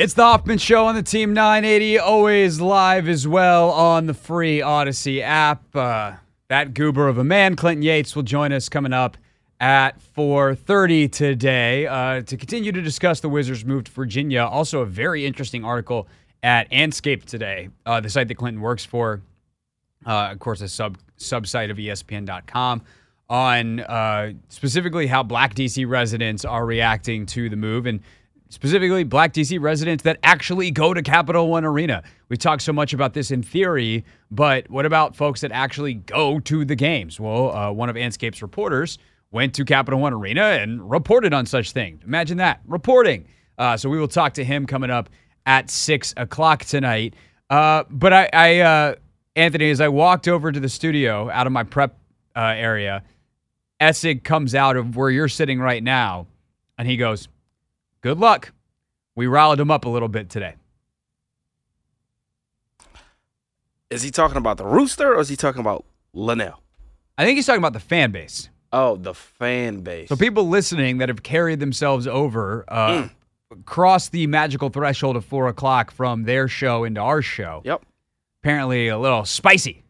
It's the Hoffman Show on the Team 980, always live as well on the free Audacy app. Uh, that goober of a man, Clinton Yates, will join us coming up at 4:30 today uh, to continue to discuss the Wizards' move to Virginia. Also, a very interesting article at Andscape today, uh, the site that Clinton works for. Uh, of course, a sub site of ESPN.com on uh, specifically how Black DC residents are reacting to the move and specifically Black DC residents that actually go to Capital One Arena. We talk so much about this in theory, but what about folks that actually go to the games? Well, uh, one of Andscape's reporters went to Capital One Arena and reported on such things. Imagine that reporting. Uh, so we will talk to him coming up at six o'clock tonight. Uh, but I, I uh, Anthony, as I walked over to the studio out of my prep uh, area, Essig comes out of where you're sitting right now, and he goes, "Good luck." We riled him up a little bit today. Is he talking about the rooster or is he talking about Lynnell? I think he's talking about the fan base. Oh, the fan base. So people listening that have carried themselves over, uh, crossed the magical threshold of four o'clock from their show into our show. Yep. Apparently a little spicy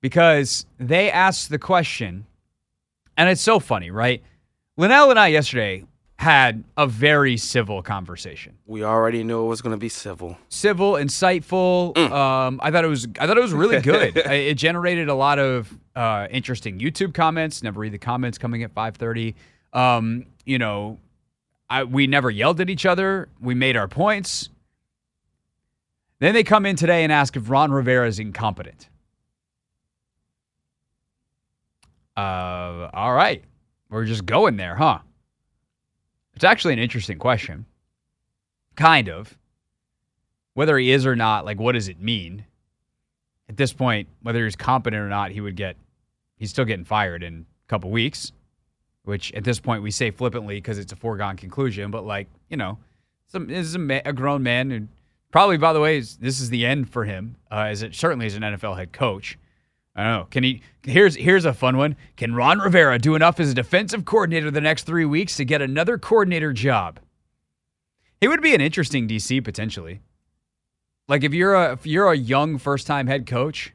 because they asked the question, and it's so funny, right? Lynnell and I yesterday had a very civil conversation. We already knew it was going to be civil. civil, insightful. Um, I thought it was. I thought it was really good. It generated a lot of uh, interesting YouTube comments. Never read the comments coming at five thirty. Um, you know, I, we never yelled at each other. We made our points. Then they come in today and ask if Ron Rivera is incompetent. Uh, all right, we're just going there, huh? It's actually an interesting question. Kind of whether he is or not, like what does it mean? At this point, whether he's competent or not, he would get he's still getting fired in a couple weeks, which at this point we say flippantly because it's a foregone conclusion, but like, you know, some this is a, ma- a grown man and probably by the way, is, this is the end for him uh, as it certainly is an NFL head coach. I don't know. Can he? Here's here's a fun one. Can Ron Rivera do enough as a defensive coordinator the next three weeks to get another coordinator job? He would be an interesting DC potentially. Like if you're a if you're a young first time head coach,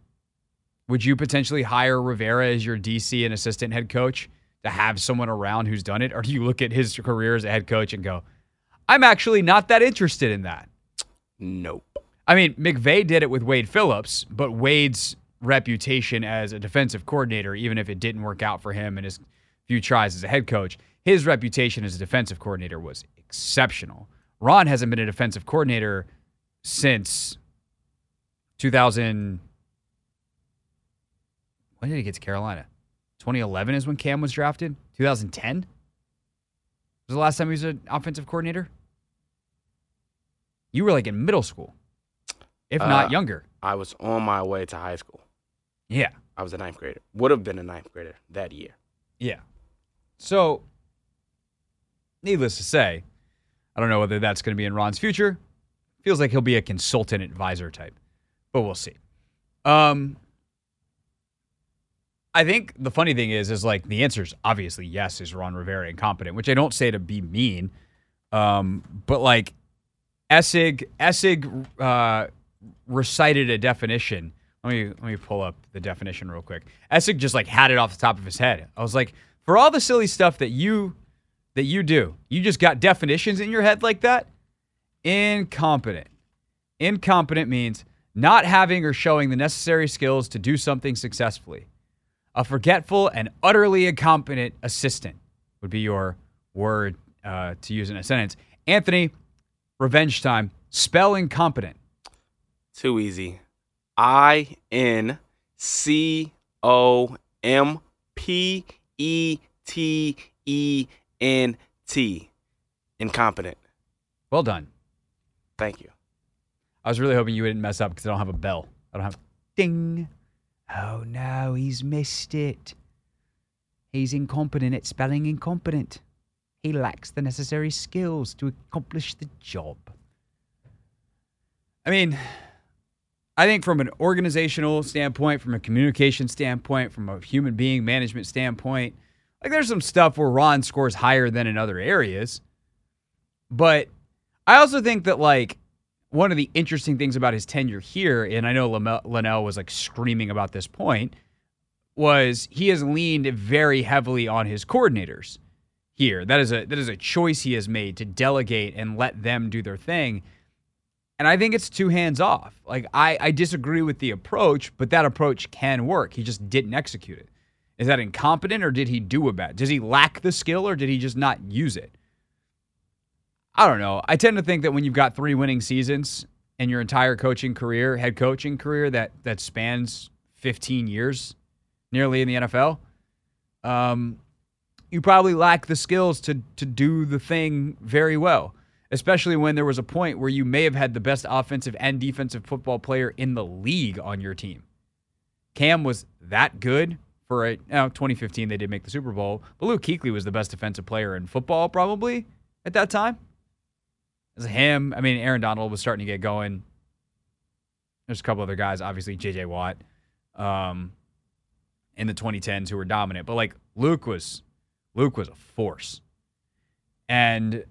would you potentially hire Rivera as your DC and assistant head coach to have someone around who's done it, or do you look at his career as a head coach and go, I'm actually not that interested in that? Nope. I mean, McVay did it with Wade Phillips, but Wade's reputation as a defensive coordinator, even if it didn't work out for him in his few tries as a head coach, his reputation as a defensive coordinator was exceptional. Ron hasn't been a defensive coordinator since 2000. When did he get to Carolina? 2011 is when Cam was drafted. 2010 was the last time he was an offensive coordinator. You were like in middle school, if not Uh, younger. I was on my way to high school. Yeah. I was a ninth grader. Would have been a ninth grader that year. Yeah. So, needless to say, I don't know whether that's going to be in Ron's future. Feels like he'll be a consultant advisor type, but we'll see. Um, I think the funny thing is, is like the answer is obviously yes. Is Ron Rivera incompetent? Which I don't say to be mean, um, but like Essig, Essig uh, recited a definition. Let me let me pull up the definition real quick. Essig just like had it off the top of his head. I was like, for all the silly stuff that you that you do, you just got definitions in your head like that. Incompetent. Incompetent means not having or showing the necessary skills to do something successfully. A forgetful and utterly incompetent assistant would be your word uh, to use in a sentence. Anthony, revenge time. Spell incompetent. Too easy. I N C O M P E T E N T. Incompetent. Well done. Thank you. I was really hoping you wouldn't mess up because I don't have a bell. I don't have ding. Oh no, he's missed it. He's incompetent at spelling incompetent. He lacks the necessary skills to accomplish the job. I mean, I think from an organizational standpoint, from a communication standpoint, from a human being management standpoint, like there's some stuff where Ron scores higher than in other areas. But I also think that like one of the interesting things about his tenure here, and I know Lynnell was like screaming about this point, was he has leaned very heavily on his coordinators here. That is a that is a choice he has made to delegate and let them do their thing. And I think it's two hands off. Like I, I disagree with the approach, but that approach can work. He just didn't execute it. Is that incompetent or did he do a bad? Does he lack the skill or did he just not use it? I don't know. I tend to think that when you've got three winning seasons in your entire coaching career, head coaching career that that spans 15 years, nearly in the NFL, um, you probably lack the skills to to do the thing very well. Especially when there was a point where you may have had the best offensive and defensive football player in the league on your team. Cam was that good for a now 2015 they did make the Super Bowl, but Luke Kuechly was the best defensive player in football probably at that time. Was him. I mean, Aaron Donald was starting to get going. There's a couple other guys, obviously J.J. Watt, um, in the 2010s who were dominant, but like Luke was Luke was a force. And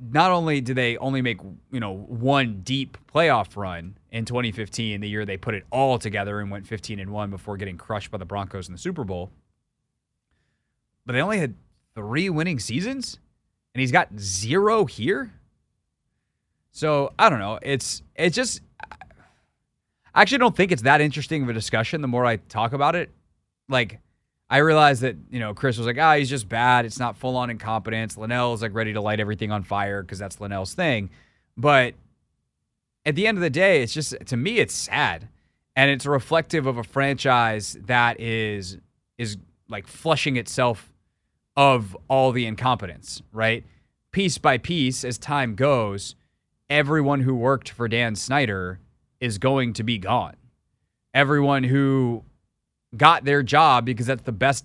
not only did they only make, you know, one deep playoff run in 2015, the year they put it all together and went 15 and 1 before getting crushed by the Broncos in the Super Bowl, but they only had three winning seasons and he's got zero here. So, I don't know. It's it's just I actually don't think it's that interesting of a discussion the more I talk about it. Like I realized that, you know, Chris was like, ah, he's just bad. It's not full on incompetence. Lynnell's like ready to light everything on fire because that's Lynnell's thing. But at the end of the day, it's just, to me, it's sad. And it's reflective of a franchise that is, is like flushing itself of all the incompetence, right? Piece by piece, as time goes, everyone who worked for Dan Snyder is going to be gone. Everyone who got their job because that's the best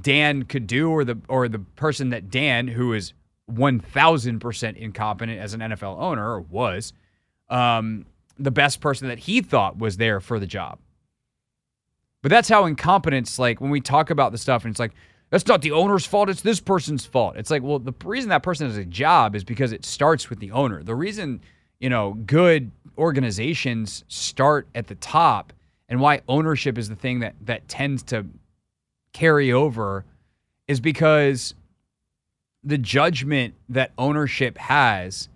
Dan could do, or the or the person that Dan, who is one thousand percent incompetent as an NFL owner, or was, um, the best person that he thought was there for the job. But that's how incompetence, like when we talk about the stuff, and it's like, that's not the owner's fault, it's this person's fault. It's like, well, the reason that person has a job is because it starts with the owner. The reason, you know, good organizations start at the top and why ownership is the thing that that tends to carry over is because the judgment that ownership has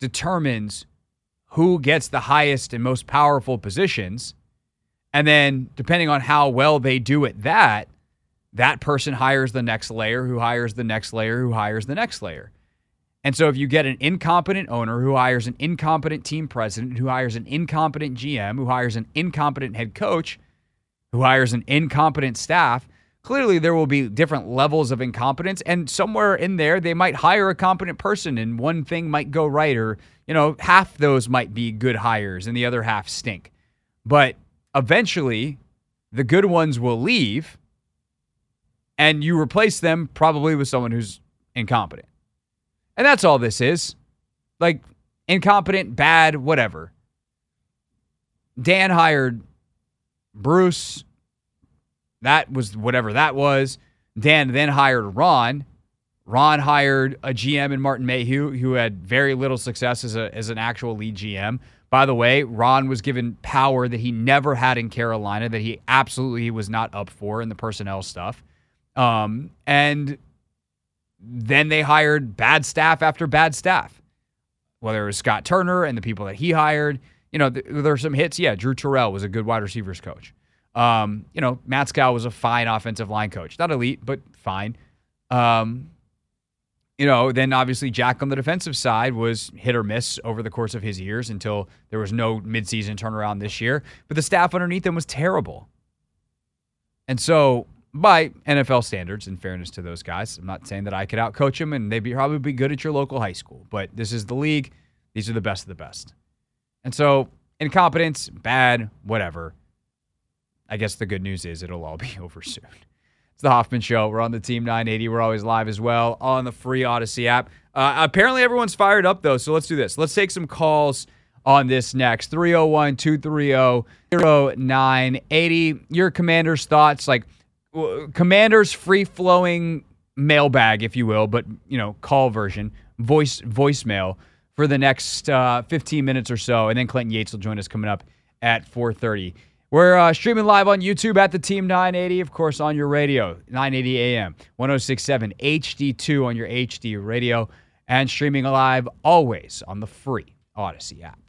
determines who gets the highest and most powerful positions. And then depending on how well they do at that that person hires the next layer who hires the next layer who hires the next layer and so if you get an incompetent owner who hires an incompetent team president, who hires an incompetent GM, who hires an incompetent head coach, who hires an incompetent staff, clearly there will be different levels of incompetence. And somewhere in there they might hire a competent person and one thing might go right or you know half those might be good hires and the other half stink. But eventually the good ones will leave and you replace them probably with someone who's incompetent and that's all this is. Like incompetent, bad, whatever. Dan hired Bruce. That was whatever that was. Dan then hired Ron. Ron hired a GM in Martin Mayhew who had very little success as, a, as an actual lead GM. By the way, Ron was given power that he never had in Carolina, that he absolutely was not up for in the personnel stuff. Um, and then they hired bad staff after bad staff, whether it was Scott Turner and the people that he hired. You know, th- there are some hits. Yeah, Drew Terrell was a good wide receivers coach. Um, you know, Matsko was a fine offensive line coach. Not elite, but fine. Um, you know, then obviously Jack on the defensive side was hit or miss over the course of his years until there was no midseason turnaround this year. But the staff underneath him was terrible. And so by NFL standards, in fairness to those guys. I'm not saying that I could outcoach them and they'd be, probably be good at your local high school, but this is the league. These are the best of the best. And so, incompetence, bad, whatever. I guess the good news is it'll all be over soon. It's the Hoffman Show. We're on the Team 980. We're always live as well on the free Audacy app. Uh, apparently, everyone's fired up, though, so let's do this. Let's take some calls on this next 301 230 0980. Your commander's thoughts, like, Commanders free flowing mailbag, if you will, but you know, call version, voice voicemail for the next uh, 15 minutes or so, and then Clinton Yates will join us coming up at 4:30. We're uh, streaming live on YouTube at the Team 980, of course, on your radio, 980 AM, 1067 HD2 on your HD radio, and streaming live always on the free Audacy app.